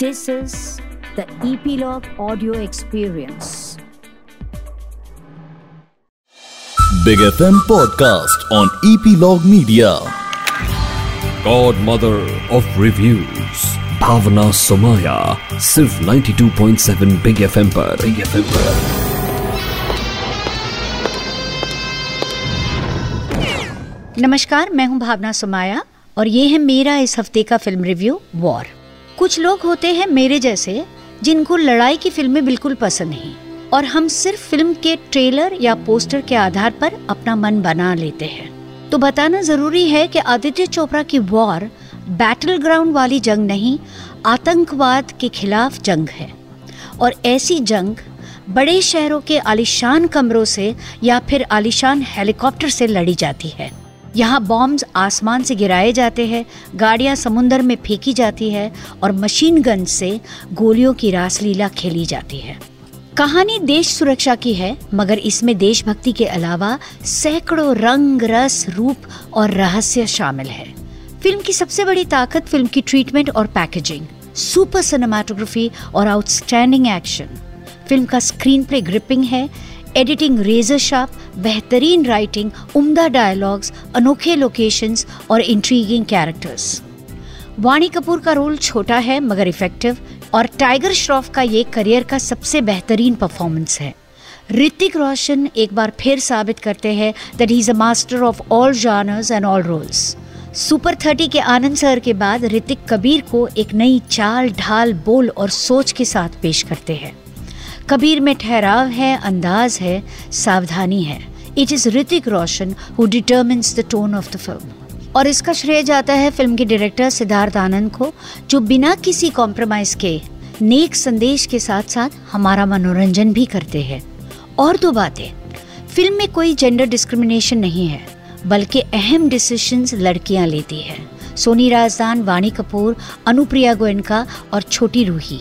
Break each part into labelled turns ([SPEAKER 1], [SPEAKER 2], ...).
[SPEAKER 1] This is the Epilogue Audio Experience.
[SPEAKER 2] Big FM podcast on Epilogue Media.
[SPEAKER 3] Godmother of Reviews Bhavna Somaya सिर्फ़ 92.7 big FM पर big FM पर
[SPEAKER 4] नमस्कार मैं हूँ भावना सुमाया और ये है मेरा इस हफ़्ते का फ़िल्म रिव्यू वॉर कुछ लोग होते हैं मेरे जैसे, जिनको लड़ाई की फ़िल्में बिल्कुल पसंद नहीं, और हम सिर्फ़ फ़िल्म के ट्रेलर या पोस्टर के आधार पर अपना मन बना लेते हैं। तो बताना ज़रूरी है कि आदित्य चोपड़ा की वॉर बैटल ग्राउंड वाली जंग नहीं, आतंकवाद के खिलाफ जंग है। और ऐसी जंग बड़े शहरों के आलिशान कमरों से या फिर आलिशान हेलीकॉप्टर से लड़ी जाती है। यहाँ बॉम्ब्स आसमान से गिराए जाते हैं, गाड़ियाँ समुंदर में फेंकी जाती है और मशीन गन से गोलियों की रासलीला खेली जाती है। कहानी देश सुरक्षा की है, मगर इसमें देशभक्ति के अलावा सैकड़ों रंग, रस, रूप और रहस्य शामिल है। फ़िल्म की सबसे बड़ी ताकत फ़िल्म की ट्रीटमेंट और पैकेजिंग सुपर सिनेमाटोग्राफी और आउटस्टैंडिंग एक्शन फ़िल्म का स्क्रीन प्ले ग्रिपिंग है एडिटिंग रेजर शार्प बेहतरीन राइटिंग उम्दा डायलॉग्स अनोखे लोकेशंस और इंट्रीगिंग कैरेक्टर्स वाणी कपूर का रोल छोटा है, मगर इफ़ेक्टिव और टाइगर श्रॉफ का ये करियर का सबसे बेहतरीन परफॉर्मेंस है. ऋतिक रोशन एक बार फिर साबित करते हैं that he is a master of all genres and all roles super thirty के आनंद सर के बाद ऋतिक कबीर को एक नई चाल, ढाल, बोल और सोच के साथ पेश करते हैं। कबीर में ठहराव है, अंदाज है, सावधानी है। It is Hrithik Roshan who determines the tone of the film और इसका श्रेय जाता है फ़िल्म के डायरेक्टर सिद्धार्थ आनंद को, जो बिना किसी कॉम्प्रोमाइज के, नेक संदेश के साथ साथ हमारा मनोरंजन भी करते हैं। और दो बातें। फ़िल्म में कोई जेंडर डिस्क्रिमिनेशन नहीं है, बल्कि अहम डिसीशंस लड़कियाँ लेती है। सोनी राजदान, वाणी कपूर, अनुप्रिया गोयनका और छोटी रूही।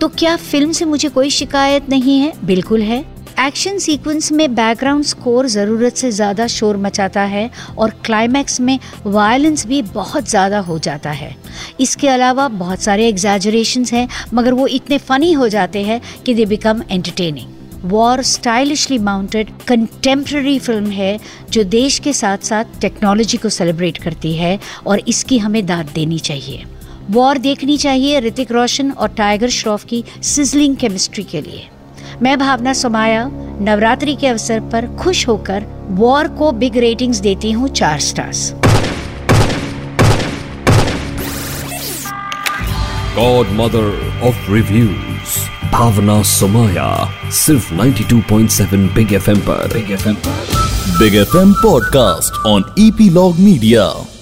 [SPEAKER 4] तो क्या फ़िल्म से मुझे कोई शिकायत नहीं है? बिल्कुल है। एक्शन सीक्वेंस में बैकग्राउंड स्कोर ज़रूरत से ज़्यादा शोर मचाता है और क्लाइमैक्स में वायलेंस भी बहुत ज़्यादा हो जाता है। इसके अलावा बहुत सारे एग्जैजरेशन हैं, मगर वो इतने फ़नी हो जाते हैं कि they become entertaining war stylishly mounted contemporary film है, जो देश के साथ साथ टेक्नोलॉजी को सेलिब्रेट करती है और इसकी हमें दाद देनी चाहिए। वॉर देखनी चाहिए ऋतिक रोशन और टाइगर श्रॉफ की सिजलिंग केमिस्ट्री के लिए। मैं भावना सोमाया नवरात्रि के अवसर पर खुश होकर वॉर को बिग रेटिंग्स देती हूँ चार stars.
[SPEAKER 3] Godmother of Reviews Bhavna Somaya सिर्फ़ 92.7 बिग एफएम पर। बिग एफएम पर।
[SPEAKER 2] Big FM podcast on Epilogue Media.